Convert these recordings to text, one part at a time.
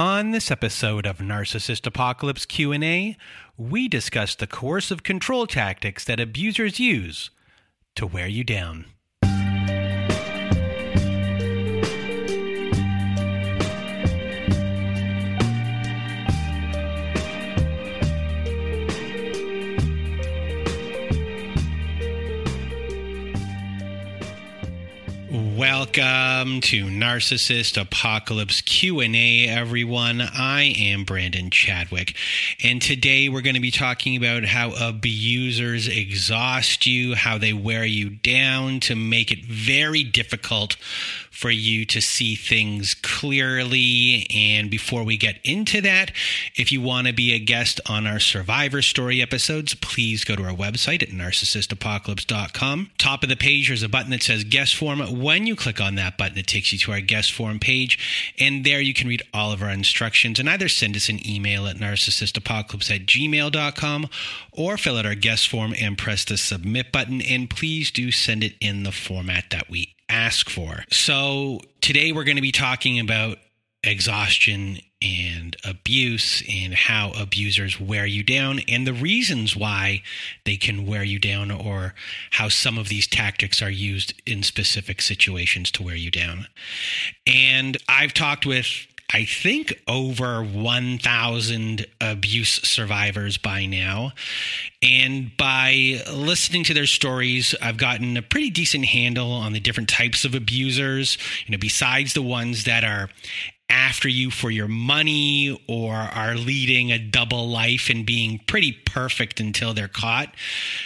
On this episode of Narcissist Apocalypse Q&A, we discuss the coercive control tactics that abusers use to wear you down. Welcome to Narcissist Apocalypse Q&A everyone. I am Brandon Chadwick and today we're going to be talking about how abusers exhaust you, how they wear you down to make it very difficult for you to see things clearly. And before we get into that, if you want to be a guest on our survivor story episodes, please go to our website at narcissistapocalypse.com. Top of the page, there's a button that says guest form. When you click on that button, it takes you to our guest form page. And there you can read all of our instructions and either send us an email at narcissistapocalypse at gmail.com or fill out our guest form and press the submit button. And please do send it in the format that we ask for. So today we're going to be talking about exhaustion and abuse and how abusers wear you down and the reasons why they can wear you down or how some of these tactics are used in specific situations to wear you down. And I've talked with I think over 1,000 abuse survivors by now. And by listening to their stories, I've gotten a pretty decent handle on the different types of abusers, you know, besides the ones that are after you for your money or are leading a double life and being pretty perfect until they're caught.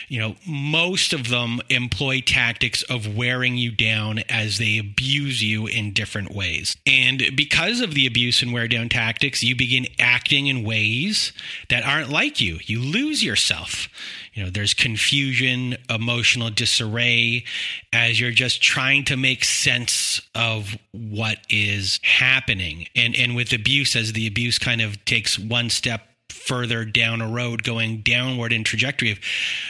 You know, most of them employ tactics of wearing you down as they abuse you in different ways. And because of the abuse and wear down tactics, you begin acting in ways that aren't like you. You lose yourself you know there's confusion emotional disarray as you're just trying to make sense of what is happening. And and with abuse as the abuse kind of takes one step further down a road going downward in trajectory of,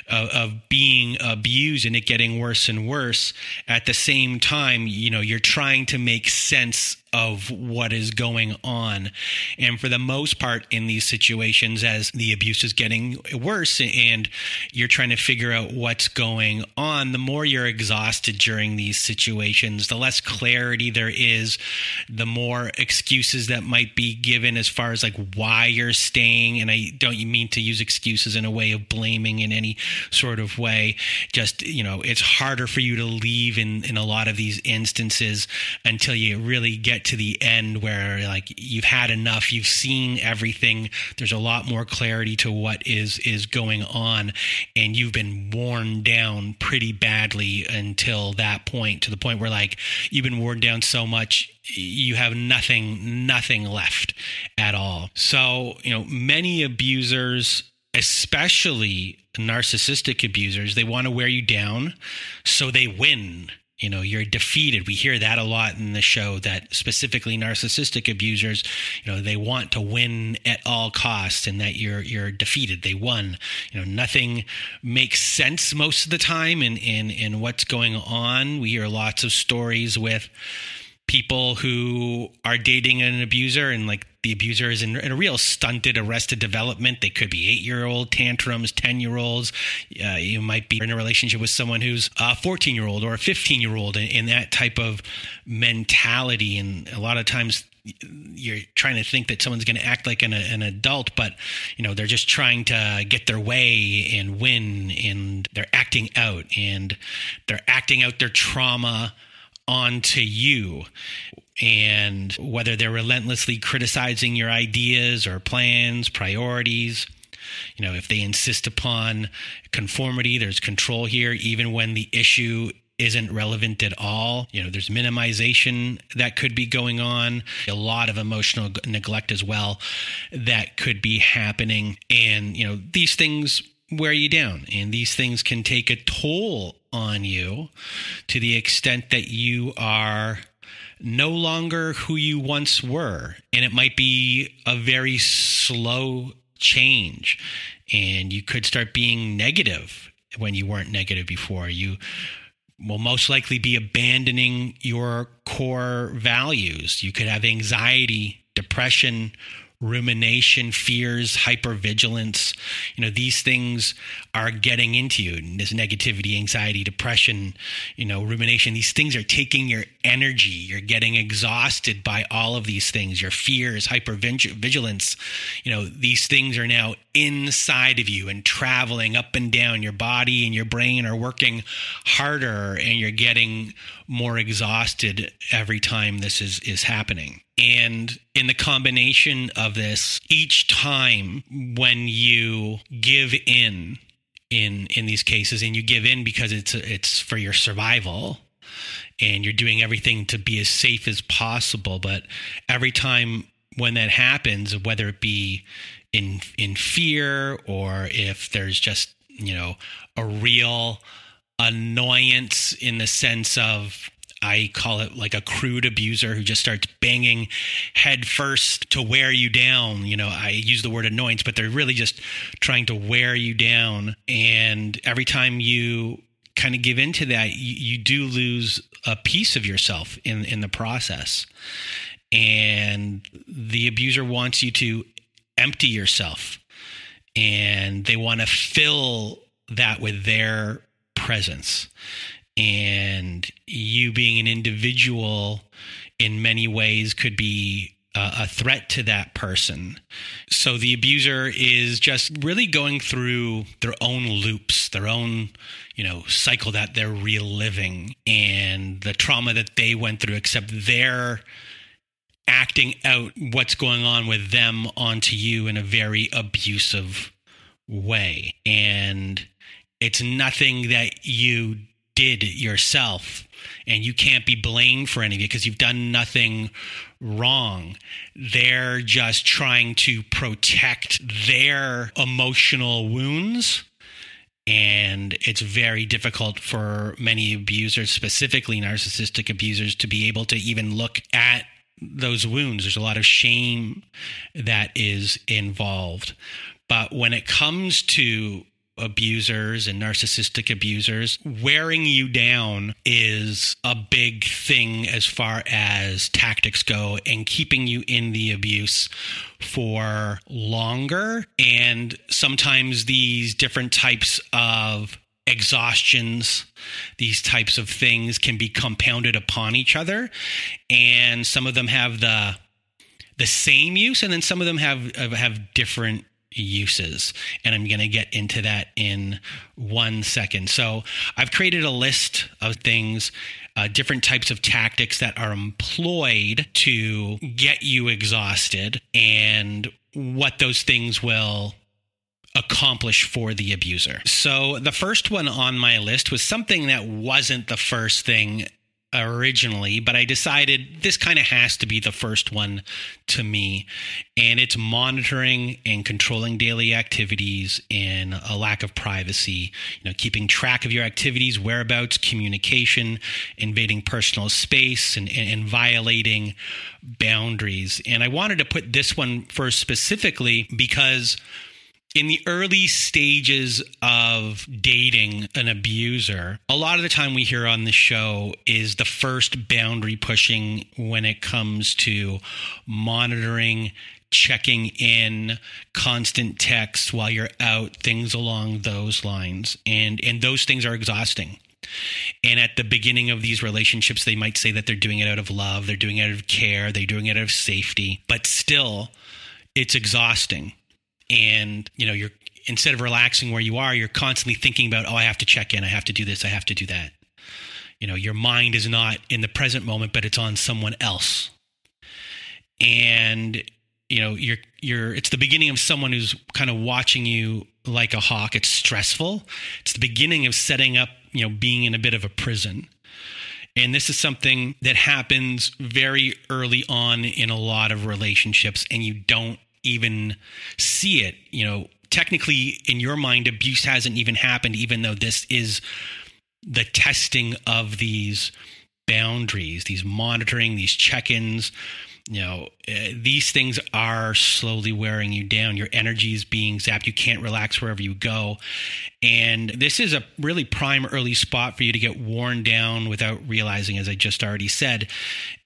of, of being abused and it getting worse and worse at the same time you know you're trying to make sense of what is going on. And for the most part, in these situations, as the abuse is getting worse and you're trying to figure out what's going on, the more you're exhausted during these situations, the less clarity there is, the more excuses that might be given as far as like why you're staying. And I don't mean to use excuses in a way of blaming in any sort of way. Just, you know, it's harder for you to leave in, in a lot of these instances until you really get to the end where like you've had enough, you've seen everything. There's a lot more clarity to what is is going on, and you've been worn down pretty badly until that point. To the point where like you've been worn down so much you have nothing nothing left at all so you know many abusers especially narcissistic abusers they want to wear you down so they win you know you're defeated. We hear that a lot in the show that specifically narcissistic abusers you know they want to win at all costs and that you're you're defeated. They won. You know nothing makes sense most of the time in in in what's going on. We hear lots of stories with people who are dating an abuser and like the abuser is in, in a real stunted arrested development. They could be eight year old tantrums 10 year olds uh, you might be in a relationship with someone who's a 14 year old or a 15 year old in, in that type of mentality and a lot of times you're trying to think that someone's going to act like an, an, adult, but you know they're just trying to get their way and win, and they're acting out, and they're acting out their trauma onto you and whether they're relentlessly criticizing your ideas or plans, priorities. You know, if they insist upon conformity, there's control here, even when the issue isn't relevant at all. You know, there's minimization that could be going on, a lot of emotional neglect as well that could be happening. And, you know, these things wear you down and these things can take a toll on you to the extent that you are no longer who you once were. And it might be a very slow change. And you could start being negative when you weren't negative before. You will most likely be abandoning your core values. You could have anxiety, depression, rumination, fears, hypervigilance. You know, these things are getting into you. This negativity, anxiety, depression, you know, rumination, these things are taking your energy. You're getting exhausted by all of these things. Your fears, hypervigilance, you know, these things are now inside of you and traveling up and down. Your body and your brain are working harder and you're getting more exhausted every time this is is happening. And in the combination of this, each time when you give in in in these cases and you give in because it's it's for your survival and you're doing everything to be as safe as possible but every time when that happens whether it be in in fear or if there's just you know a real annoyance in the sense of I call it like a crude abuser who just starts banging head first to wear you down. You know, I use the word annoyance, but they're really just trying to wear you down. And every time you kind of give into that, you, you do lose a piece of yourself in, in the process. And the abuser wants you to empty yourself and they want to fill that with their presence and you being an individual in many ways could be a threat to that person. So the abuser is just really going through their own loops, their own, you know, cycle that they're reliving and the trauma that they went through, except they're acting out what's going on with them onto you in a very abusive way. And it's nothing that you did yourself and you can't be blamed for any of it because you've done nothing wrong. They're just trying to protect their emotional wounds. And it's very difficult for many abusers, specifically narcissistic abusers, to be able to even look at those wounds. There's a lot of shame that is involved. But when it comes to abusers and narcissistic abusers, wearing you down is a big thing as far as tactics go and keeping you in the abuse for longer. And sometimes these different types of exhaustions these types of things can be compounded upon each other and some of them have the the same use and then some of them have have different uses. And I'm going to get into that in one second. So I've created a list of things, uh, different types of tactics that are employed to get you exhausted and what those things will accomplish for the abuser. So the first one on my list was something that wasn't the first thing originally, but I decided this kind of has to be the first one to me. And it's monitoring and controlling daily activities and a lack of privacy, you know, keeping track of your activities, whereabouts, communication, invading personal space, and, and, and violating boundaries. And I wanted to put this one first specifically because in the early stages of dating an abuser, a lot of the time we hear on the show is the first boundary pushing when it comes to monitoring, checking in, constant text while you're out, things along those lines. And and those things are exhausting. And at the beginning of these relationships, they might say that they're doing it out of love, they're doing it out of care, they're doing it out of safety, but still it's exhausting and you know you're instead of relaxing where you are you're constantly thinking about oh i have to check in i have to do this i have to do that. You know your mind is not in the present moment but it's on someone else. And you know you're you're it's the beginning of someone who's kind of watching you like a hawk. It's stressful. It's the beginning of setting up you know being in a bit of a prison. And this is something that happens very early on in a lot of relationships and you don't even see it. You know, technically in your mind, abuse hasn't even happened, even though this is the testing of these boundaries, these monitoring, these check ins. You know uh, these things are slowly wearing you down. Your energy is being zapped. You can't relax wherever you go. And this is a really prime early spot for you to get worn down without realizing as i just already said.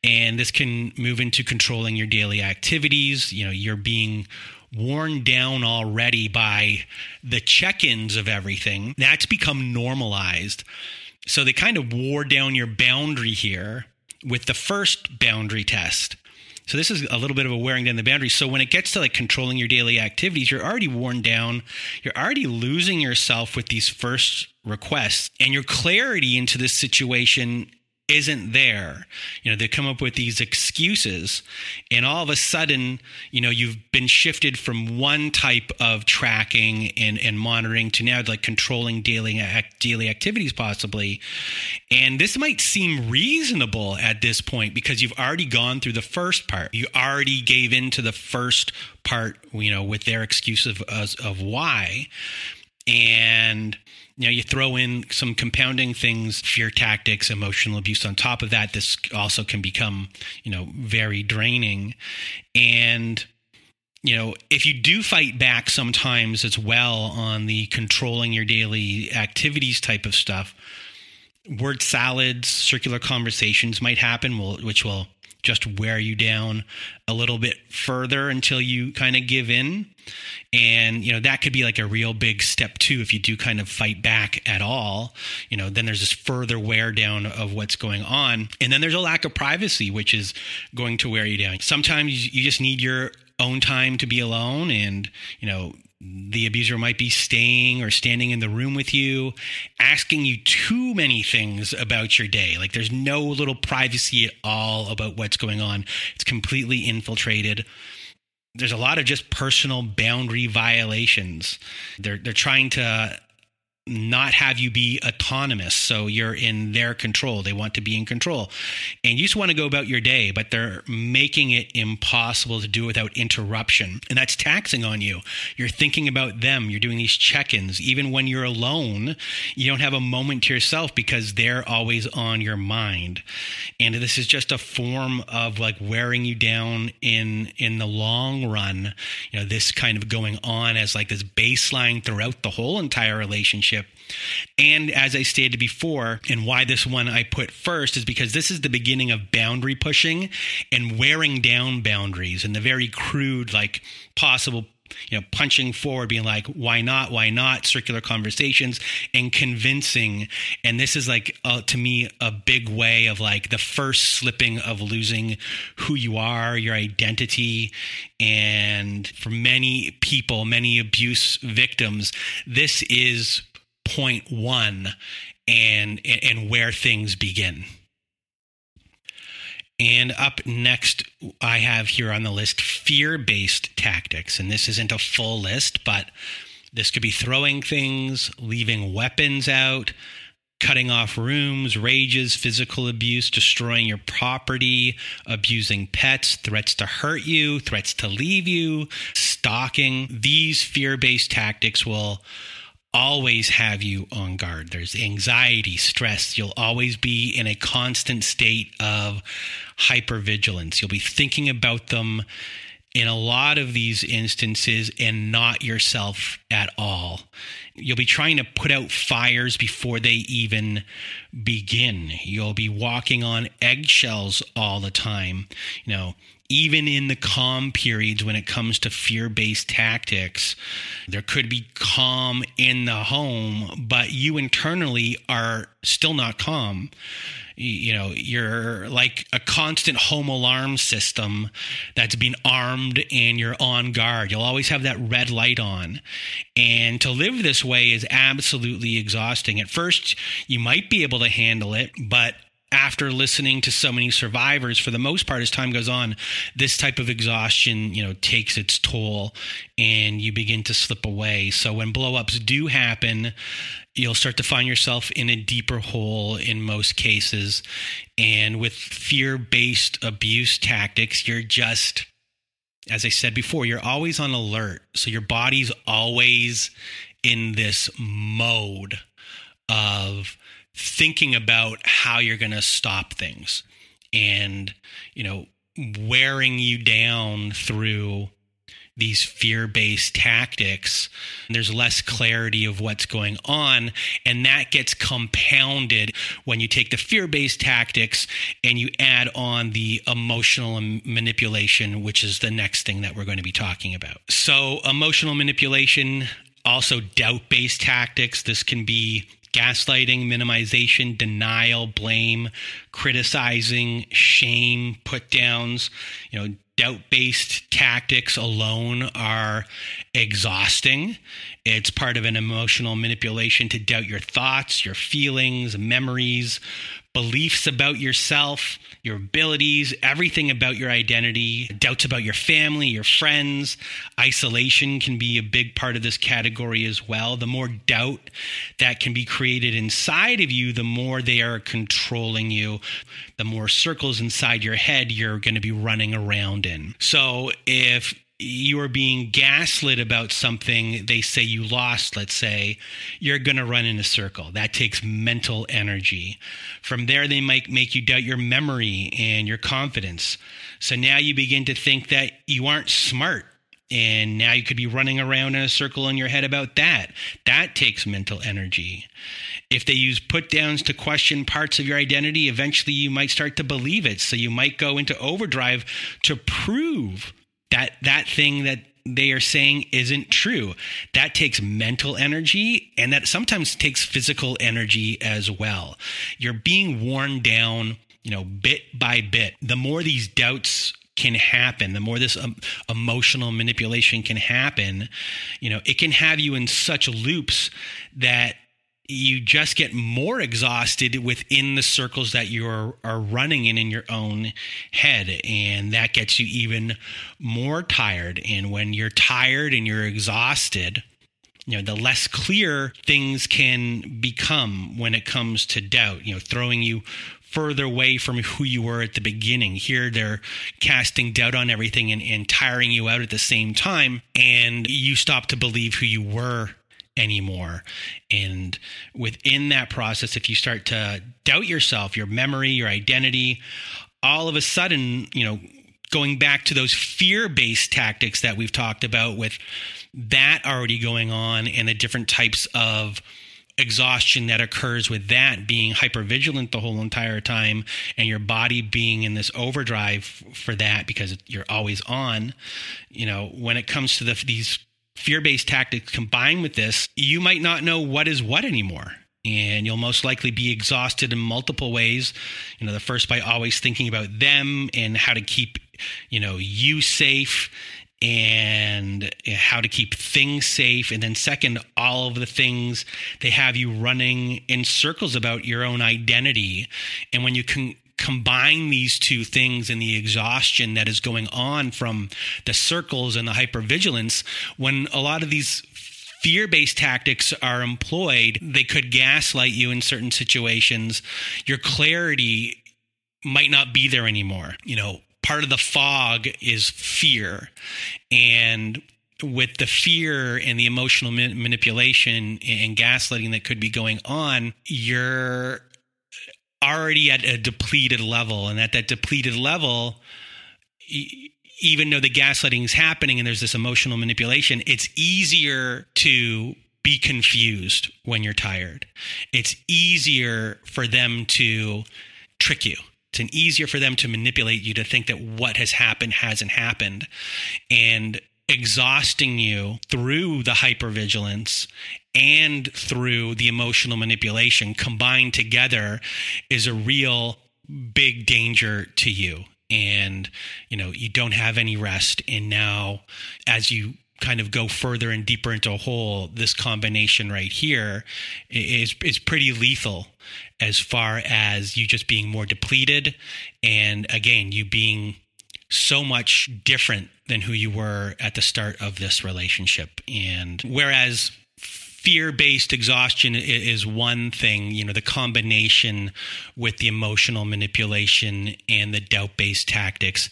And this can move into controlling your daily activities. You know you're being worn down already by the check-ins of everything. That's become normalized. So they kind of wore down your boundary here with the first boundary test so this is a little bit of a wearing down the boundaries. So when it gets to like controlling your daily activities, you're already worn down. You're already losing yourself with these first requests, and your clarity into this situation isn't there. You know, they come up with these excuses, and all of a sudden, you know, you've been shifted from one type of tracking and, and monitoring to now like controlling daily daily activities, possibly. And this might seem reasonable at this point because you've already gone through the first part. You already gave in to the first part, you know, with their excuse of, of why. And know, you throw in some compounding things, fear tactics, emotional abuse on top of that. This also can become, you know, very draining. And, you know, if you do fight back sometimes as well on the controlling your daily activities type of stuff, word salads, circular conversations might happen, which will just wear you down a little bit further until you kind of give in. And, you know, that could be like a real big step too. If you do kind of fight back at all, you know, then there's this further wear down of what's going on. And then there's a lack of privacy, which is going to wear you down. Sometimes you just need your own time to be alone and, you know, the abuser might be staying or standing in the room with you, asking you too many things about your day. Like there's no little privacy at all about what's going on. It's completely infiltrated. There's a lot of just personal boundary violations. They're they're trying to not have you be autonomous so you're in their control. They want to be in control. And you just want to go about your day but they're making it impossible to do without interruption. And that's taxing on you. You're thinking about them. You're doing these check-ins. Even when you're alone you don't have a moment to yourself because they're always on your mind. And this is just a form of like wearing you down in in the long run. You know this kind of going on as like this baseline throughout the whole entire relationship relationship. And as I stated before, and why this one I put first is because this is the beginning of boundary pushing and wearing down boundaries and the very crude, like possible you know, punching forward, being like, why not? Why not? Circular conversations and convincing. And this is like, uh, to me, a big way of like the first slipping of losing who you are, your identity. And for many people, many abuse victims, this is point one and and where things begin. And up next, I have here on the list fear based tactics. And this isn't a full list, but this could be throwing things, leaving weapons out, cutting off rooms, rages, physical abuse, destroying your property, abusing pets, threats to hurt you, threats to leave you, stalking. These fear based tactics will always have you on guard. There's anxiety, stress. You'll always be in a constant state of hypervigilance. You'll be thinking about them in a lot of these instances and not yourself at all. You'll be trying to put out fires before they even begin. You'll be walking on eggshells all the time. You know, even in the calm periods when it comes to fear based tactics, there could be calm in the home, but you internally are still not calm. You know, you're like a constant home alarm system that's been armed and you're on guard. You'll always have that red light on. And to live this way is absolutely exhausting. At first, you might be able to handle it, but after listening to so many survivors for the most part as time goes on this type of exhaustion you know takes its toll and you begin to slip away. So when blowups do happen you'll start to find yourself in a deeper hole in most cases. And with fear-based abuse tactics you're just as i said before you're always on alert. So your body's always in this mode of thinking about how you're going to stop things and you know wearing you down through these fear based tactics, there's less clarity of what's going on. And that gets compounded when you take the fear based tactics and you add on the emotional manipulation, which is the next thing that we're going to be talking about. So, emotional manipulation, also doubt based tactics. This can be gaslighting, minimization, denial, blame, criticizing, shame, put downs, you know, doubt based tactics alone are exhausting. It's part of an emotional manipulation to doubt your thoughts, your feelings, memories, beliefs about yourself, your abilities, everything about your identity, doubts about your family, your friends. Isolation can be a big part of this category as well. The more doubt that can be created inside of you, the more they are controlling you, the more circles inside your head you're going to be running around in. So if you are being gaslit about something they say you lost, let's say, you're going to run in a circle. That takes mental energy. From there, they might make you doubt your memory and your confidence. So now you begin to think that you aren't smart. And now you could be running around in a circle in your head about that. That takes mental energy. If they use put downs to question parts of your identity, eventually you might start to believe it. So you might go into overdrive to prove that that thing that they are saying isn't true. That takes mental energy and that sometimes takes physical energy as well. You're being worn down, you know, bit by bit. The more these doubts can happen, the more this um, emotional manipulation can happen, you know, it can have you in such loops that you just get more exhausted within the circles that you are, are running in in your own head. And that gets you even more tired. And when you're tired and you're exhausted you know the less clear things can become when it comes to doubt you know throwing you further away from who you were at the beginning. Here they're casting doubt on everything and, and tiring you out at the same time. And you stop to believe who you were anymore. And within that process, if you start to doubt yourself, your memory, your identity, all of a sudden, you know, going back to those fear based tactics that we've talked about with that already going on and the different types of exhaustion that occurs with that being hypervigilant the whole entire time and your body being in this overdrive for that because you're always on you know when it comes to the, these fear based tactics combined with this, you might not know what is what anymore. And you'll most likely be exhausted in multiple ways. You know, the first by always thinking about them and how to keep, you know, you safe and how to keep things safe. And then, second, all of the things they have you running in circles about your own identity. And when you can combine these two things and the exhaustion that is going on from the circles and the hypervigilance, when a lot of these fear based tactics are employed, they could gaslight you in certain situations. Your clarity might not be there anymore. You know, part of the fog is fear. And with the fear and the emotional manipulation and gaslighting that could be going on, you're already at a depleted level and at that depleted level even though the gaslighting is happening and there's this emotional manipulation it's easier to be confused when you're tired. It's easier for them to trick you. It's an easier for them to manipulate you to think that what has happened hasn't happened. And exhausting you through the hypervigilance and through the emotional manipulation combined together is a real big danger to you. And you know you don't have any rest. And now as you kind of go further and deeper into a hole this combination right here is is pretty lethal as far as you just being more depleted and again you being so much different than who you were at the start of this relationship. And whereas fear based exhaustion is one thing, you know, the combination with the emotional manipulation and the doubt based tactics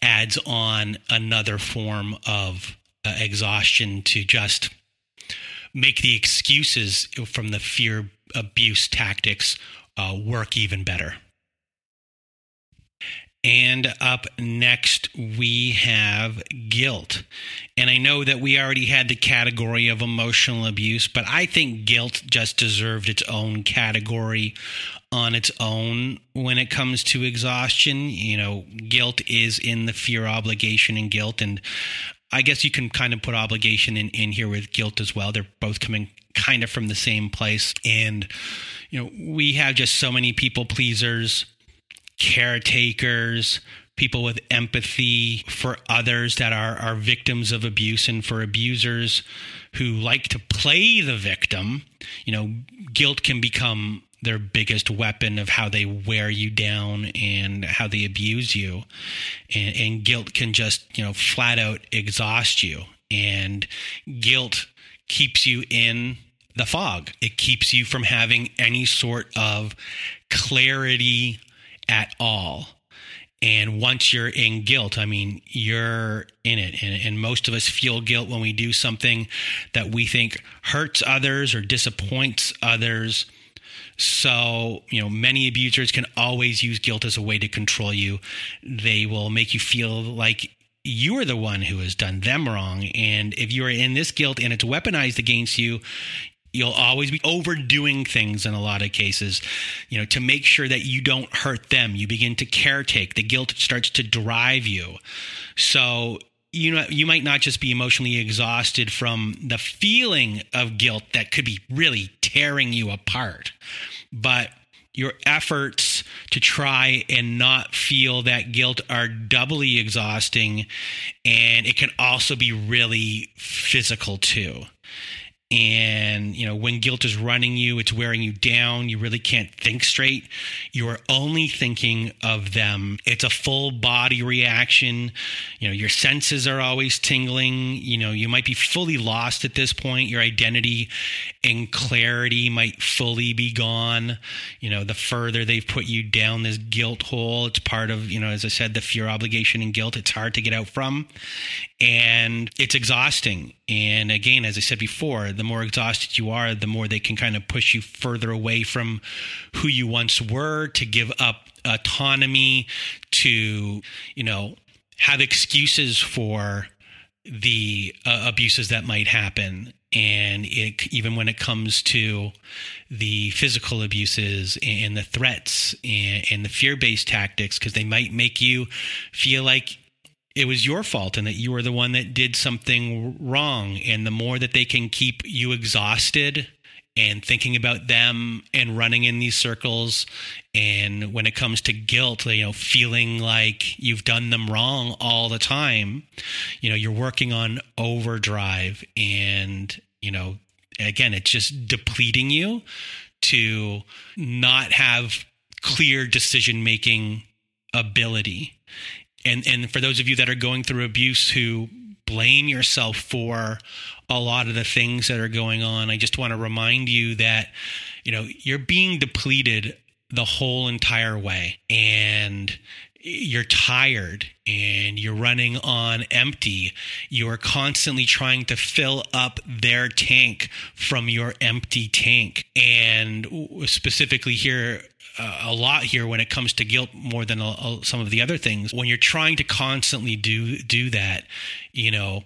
adds on another form of uh, exhaustion to just make the excuses from the fear abuse tactics uh, work even better. And up next, we have guilt. And I know that we already had the category of emotional abuse, but I think guilt just deserved its own category on its own when it comes to exhaustion. You know, guilt is in the fear, obligation, and guilt. And I guess you can kind of put obligation in, in here with guilt as well. They're both coming kind of from the same place. And, you know, we have just so many people pleasers, caretakers, people with empathy for others that are, are victims of abuse and for abusers who like to play the victim. You know, guilt can become their biggest weapon of how they wear you down and how they abuse you and, and, guilt can just you know flat out exhaust you and guilt keeps you in the fog it keeps you from having any sort of clarity at all and once you're in guilt, I mean, you're in it. And, and, most of us feel guilt when we do something that we think hurts others or disappoints others. So, you know, many abusers can always use guilt as a way to control you. They will make you feel like you are the one who has done them wrong. And if you are in this guilt and it's weaponized against you, you'll always be overdoing things in a lot of cases you know to make sure that you don't hurt them. You begin to caretake. The guilt starts to drive you. So you know you might not just be emotionally exhausted from the feeling of guilt that could be really tearing you apart but your efforts to try and not feel that guilt are doubly exhausting and it can also be really physical too and you know when guilt is running you it's wearing you down. You really can't think straight. You are only thinking of them. It's a full body reaction. You know your senses are always tingling. You know you might be fully lost at this point. Your identity and clarity might fully be gone. You know the further they've put you down this guilt hole it's part of you know as i said the fear obligation and guilt. It's hard to get out from. And it's exhausting. And again as i said before the more exhausted you are, the more they can kind of push you further away from who you once were to give up autonomy, to, you know, have excuses for the uh, abuses that might happen. And it, even when it comes to the physical abuses and the threats and, and the fear-based tactics because they might make you feel like it was your fault and that you were the one that did something wrong. And the more that they can keep you exhausted and thinking about them and running in these circles and when it comes to guilt you know feeling like you've done them wrong all the time you know you're working on overdrive and you know again it's just depleting you to not have clear decision making ability and and for those of you that are going through abuse who blame yourself for a lot of the things that are going on i just want to remind you that you know you're being depleted the whole entire way and you're tired and you're running on empty. You're constantly trying to fill up their tank from your empty tank. And specifically here, a lot here when it comes to guilt more than a, some of the other things. When you're trying to constantly do do that, you know,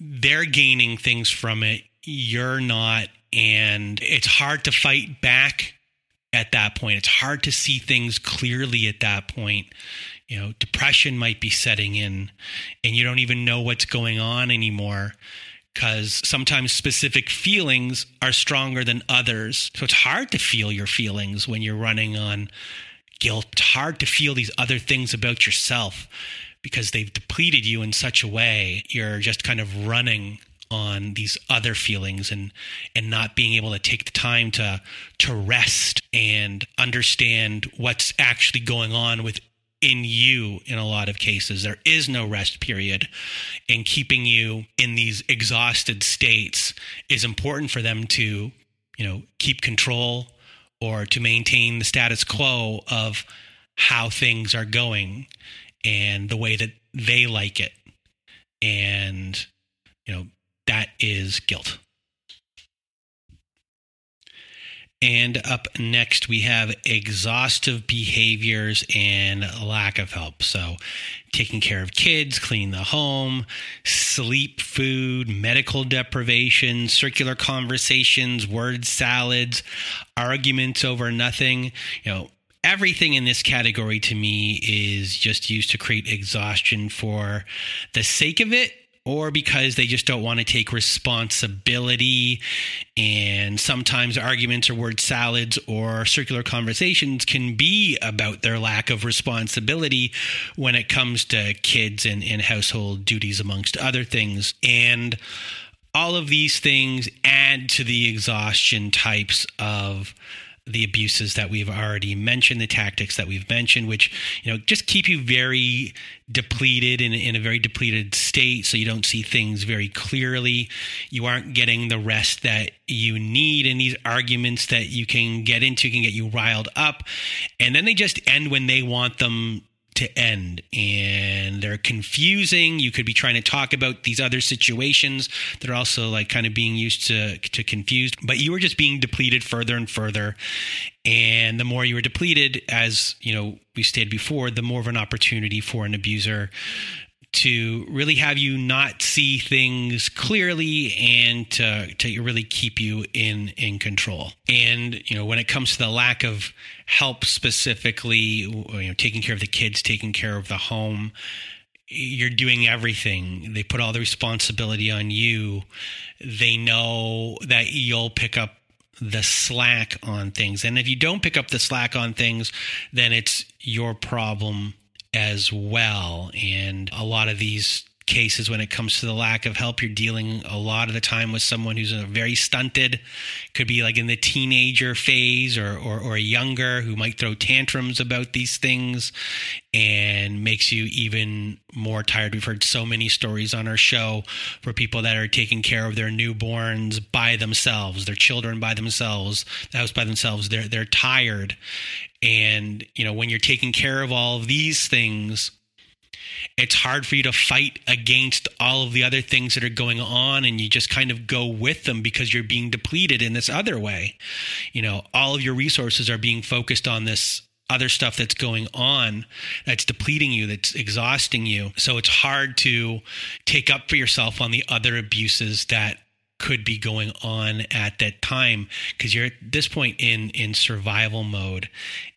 they're gaining things from it. You're not, and it's hard to fight back at that point. It's hard to see things clearly at that point. You know, depression might be setting in, and you don't even know what's going on anymore because sometimes specific feelings are stronger than others. So it's hard to feel your feelings when you're running on guilt. It's hard to feel these other things about yourself because they've depleted you in such a way. You're just kind of running on these other feelings and and not being able to take the time to to rest and understand what's actually going on with in you in a lot of cases. There is no rest period. And keeping you in these exhausted states is important for them to, you know, keep control or to maintain the status quo of how things are going and the way that they like it. And, you know, that is guilt. And up next, we have exhaustive behaviors and lack of help. So, taking care of kids, cleaning the home, sleep, food, medical deprivation, circular conversations, word salads, arguments over nothing. You know, everything in this category to me is just used to create exhaustion for the sake of it or because they just don't want to take responsibility. And sometimes arguments or word salads or circular conversations can be about their lack of responsibility when it comes to kids and, and household duties, amongst other things. And all of these things add to the exhaustion types of the abuses that we've already mentioned, the tactics that we've mentioned, which you know just keep you very depleted in, in a very depleted state, so you don't see things very clearly. You aren't getting the rest that you need, and these arguments that you can get into can get you riled up, and then they just end when they want them to end. And they're confusing. You could be trying to talk about these other situations that are also like kind of being used to to confused but you were just being depleted further and further. And the more you were depleted as you know we stated before the more of an opportunity for an abuser to really have you not see things clearly and to, to really keep you in in control. And you know when it comes to the lack of help specifically you know taking care of the kids taking care of the home you're doing everything. They put all the responsibility on you. They know that you'll pick up the slack on things. And if you don't pick up the slack on things then it's your problem as well. And a lot of these cases when it comes to the lack of help you're dealing a lot of the time with someone who's very stunted could be like in the teenager phase or, or, or younger who might throw tantrums about these things and makes you even more tired. We've heard so many stories on our show for people that are taking care of their newborns by themselves their children by themselves the house by themselves. They're they're tired and you know when you're taking care of all of these things it's hard for you to fight against all of the other things that are going on and you just kind of go with them because you're being depleted in this other way. You know all of your resources are being focused on this other stuff that's going on that's depleting you that's exhausting you. So it's hard to take up for yourself on the other abuses that could be going on at that time. Because you're at this point in in survival mode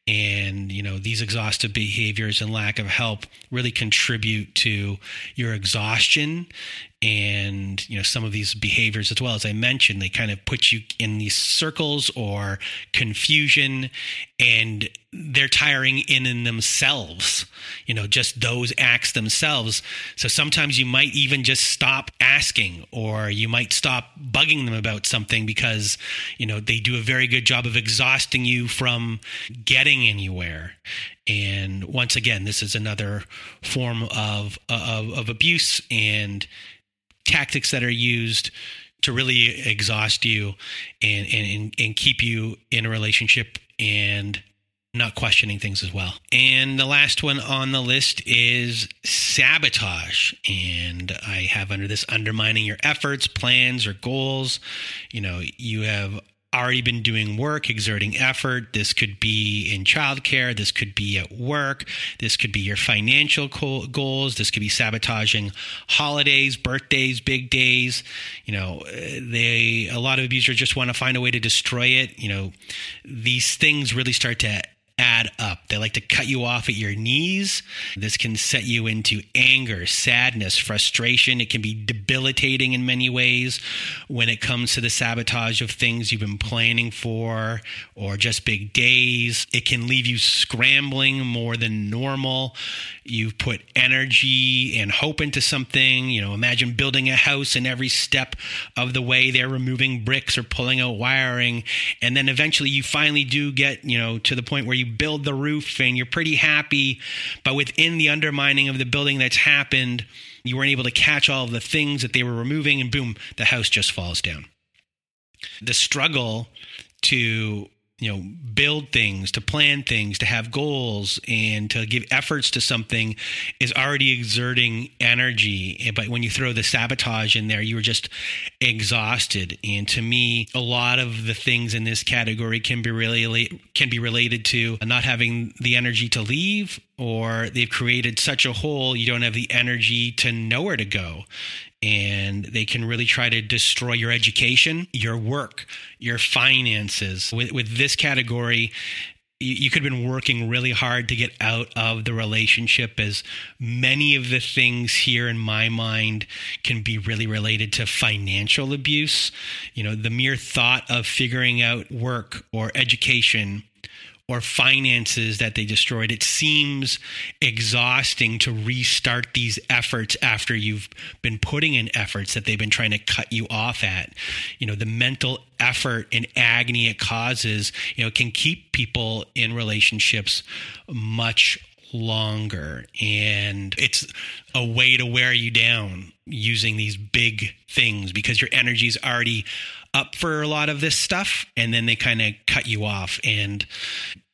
and you know these exhaustive behaviors and lack of help really contribute to your exhaustion and you know some of these behaviors as well. As i mentioned they kind of put you in these circles or confusion and they're tiring in in themselves you know just those acts themselves. So sometimes you might even just stop asking or you might stop bugging them about something because you know they do a very good job of exhausting you from getting anywhere and once again this is another form of of, of abuse and tactics that are used to really exhaust you and, and, and keep you in a relationship and not questioning things as well. And the last one on the list is sabotage. And I have under this undermining your efforts, plans, or goals. You know, you have already been doing work, exerting effort. This could be in childcare. This could be at work. This could be your financial goals. This could be sabotaging holidays, birthdays, big days. You know, uh, they a lot of abusers just want to find a way to destroy it. You know, these things really start to add up. They like to cut you off at your knees. This can set you into anger, sadness, frustration. It can be debilitating in many ways when it comes to the sabotage of things you've been planning for or just big days. It can leave you scrambling more than normal. You've put energy and hope into something. You know, imagine building a house and every step of the way they're removing bricks or pulling out wiring. And then eventually you finally do get, you know, to the point where you build the roof and you're pretty happy. But within the undermining of the building that's happened, you weren't able to catch all of the things that they were removing, and boom, the house just falls down. The struggle to you know build things to plan things to have goals and to give efforts to something is already exerting energy. But when you throw the sabotage in there you are just exhausted. And to me a lot of the things in this category can be really can be related to not having the energy to leave or they've created such a hole you don't have the energy to know where to go and they can really try to destroy your education, your work, your finances. With, with this category, you, could have been working really hard to get out of the relationship, as many of the things here in my mind can be really related to financial abuse. You know, the mere thought of figuring out work or education or finances that they destroyed. It seems exhausting to restart these efforts after you've been putting in efforts that they've been trying to cut you off at. You know, the mental effort and agony it causes, you know, can keep people in relationships much longer and it's a way to wear you down using these big things because your energy is already up for a lot of this stuff and then they kind of cut you off and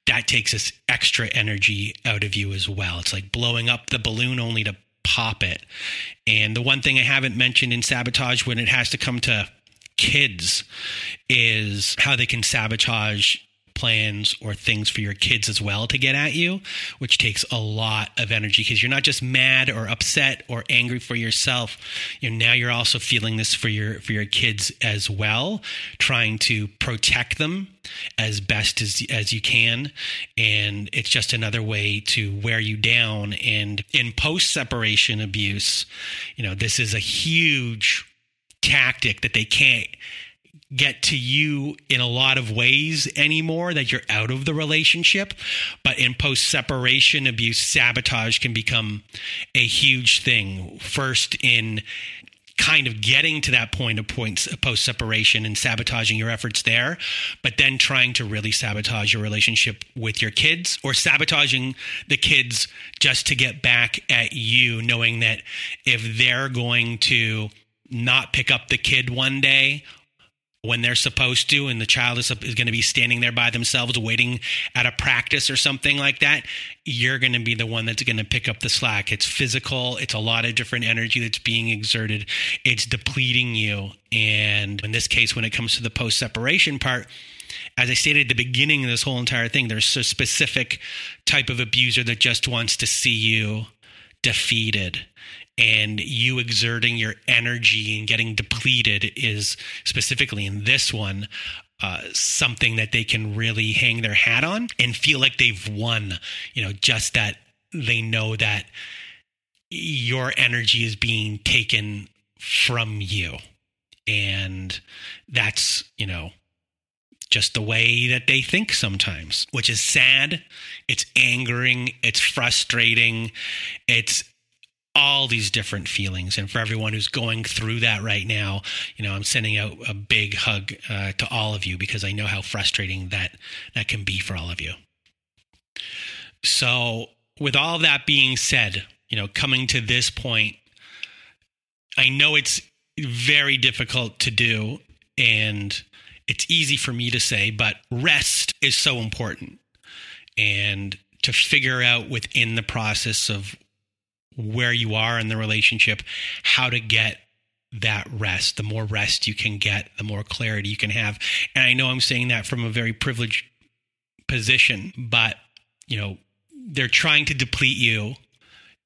that takes this extra energy out of you as well. It's like blowing up the balloon only to pop it. And the one thing i haven't mentioned in sabotage when it has to come to kids is how they can sabotage plans or things for your kids as well to get at you, which takes a lot of energy because you're not just mad or upset or angry for yourself. You know, now you're also feeling this for your for your kids as well, trying to protect them as best as as you can and it's just another way to wear you down and in post separation abuse you know this is a huge tactic that they can't get to you in a lot of ways anymore that you're out of the relationship but in post separation abuse sabotage can become a huge thing. First in kind of getting to that point of points uh, post separation and sabotaging your efforts there but then trying to really sabotage your relationship with your kids or sabotaging the kids just to get back at you knowing that if they're going to not pick up the kid one day when they're supposed to and the child is, is going to be standing there by themselves waiting at a practice or something like that you're going to be the one that's going to pick up the slack. It's physical. It's a lot of different energy that's being exerted. It's depleting you. And in this case when it comes to the post separation part as I stated at the beginning of this whole entire thing, there's a specific type of abuser that just wants to see you defeated and you exerting your energy and getting depleted is specifically in this one uh, something that they can really hang their hat on and feel like they've won. You know, just that they know that your energy is being taken from you. And that's, you know, just the way that they think sometimes, which is sad. It's angering. It's frustrating. It's all these different feelings. And for everyone who's going through that right now, you know, I'm sending out a big hug uh, to all of you because I know how frustrating that that can be for all of you. So, with all that being said, you know, coming to this point, I know it's very difficult to do and it's easy for me to say, but rest is so important. And to figure out within the process of where you are in the relationship, how to get that rest. The more rest you can get, the more clarity you can have. And I know I'm saying that from a very privileged position, but you know, they're trying to deplete you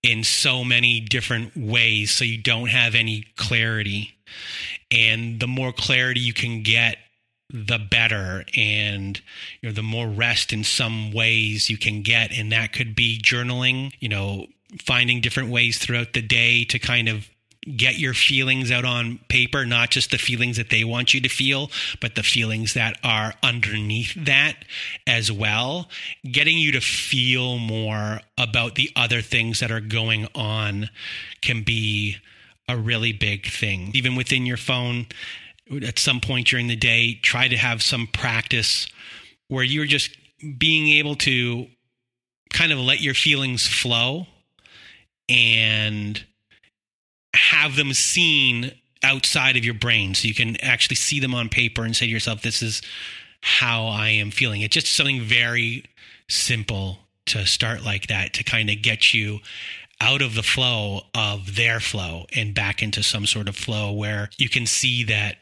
in so many different ways so you don't have any clarity. And the more clarity you can get, the better and you know the more rest in some ways you can get and that could be journaling you know finding different ways throughout the day to kind of get your feelings out on paper, not just the feelings that they want you to feel, but the feelings that are underneath that as well. Getting you to feel more about the other things that are going on can be a really big thing. Even within your phone, at some point during the day, try to have some practice where you're just being able to kind of let your feelings flow and have them seen outside of your brain so you can actually see them on paper and say to yourself this is how I am feeling. It's just something very simple to start like that to kind of get you out of the flow of their flow and back into some sort of flow where you can see that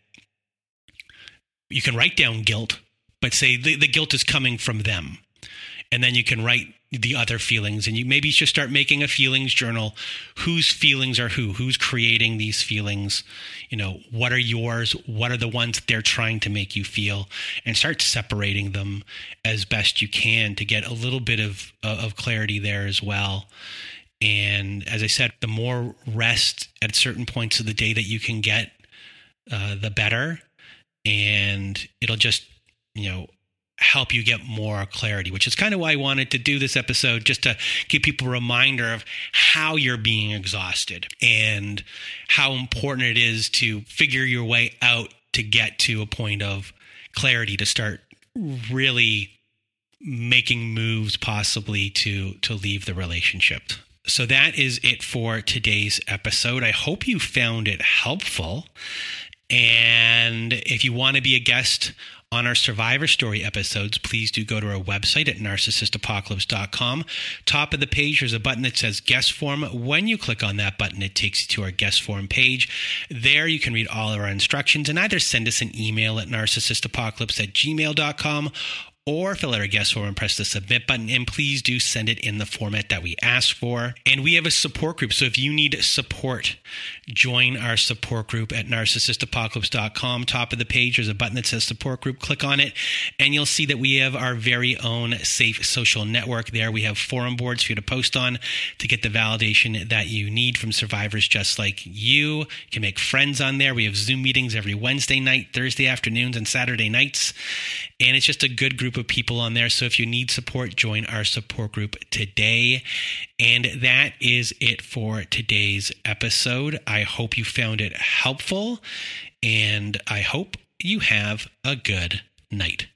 you can write down guilt, but say the, the guilt is coming from them. And then you can write the other feelings. And you maybe just start making a feelings journal. Whose feelings are who? Who's creating these feelings? You know what are yours? What are the ones they're trying to make you feel? And start separating them as best you can to get a little bit of of clarity there as well. And as i said the more rest at certain points of the day that you can get uh, the better. And it'll just you know help you get more clarity, which is kind of why I wanted to do this episode, just to give people a reminder of how you're being exhausted and how important it is to figure your way out to get to a point of clarity to start really making moves possibly to to leave the relationship. So that is it for today's episode. I hope you found it helpful. And if you want to be a guest on our Survivor Story episodes, please do go to our website at narcissistapocalypse.com. Top of the page, there's a button that says guest form. When you click on that button, it takes you to our guest form page. There you can read all of our instructions and either send us an email at narcissistapocalypse at gmail.com or fill out our guest form and press the submit button. And please do send it in the format that we ask for. And we have a support group. So if you need support, join our support group at narcissistapocalypse.com. Top of the page, there's a button that says support group. Click on it, and you'll see that we have our very own safe social network there. We have forum boards for you to post on to get the validation that you need from survivors just like you. You can make friends on there. We have Zoom meetings every Wednesday night, Thursday afternoons, and Saturday nights. And it's just a good group of people on there. So if you need support, join our support group today. And that is it for today's episode. I hope you found it helpful, and I hope you have a good night.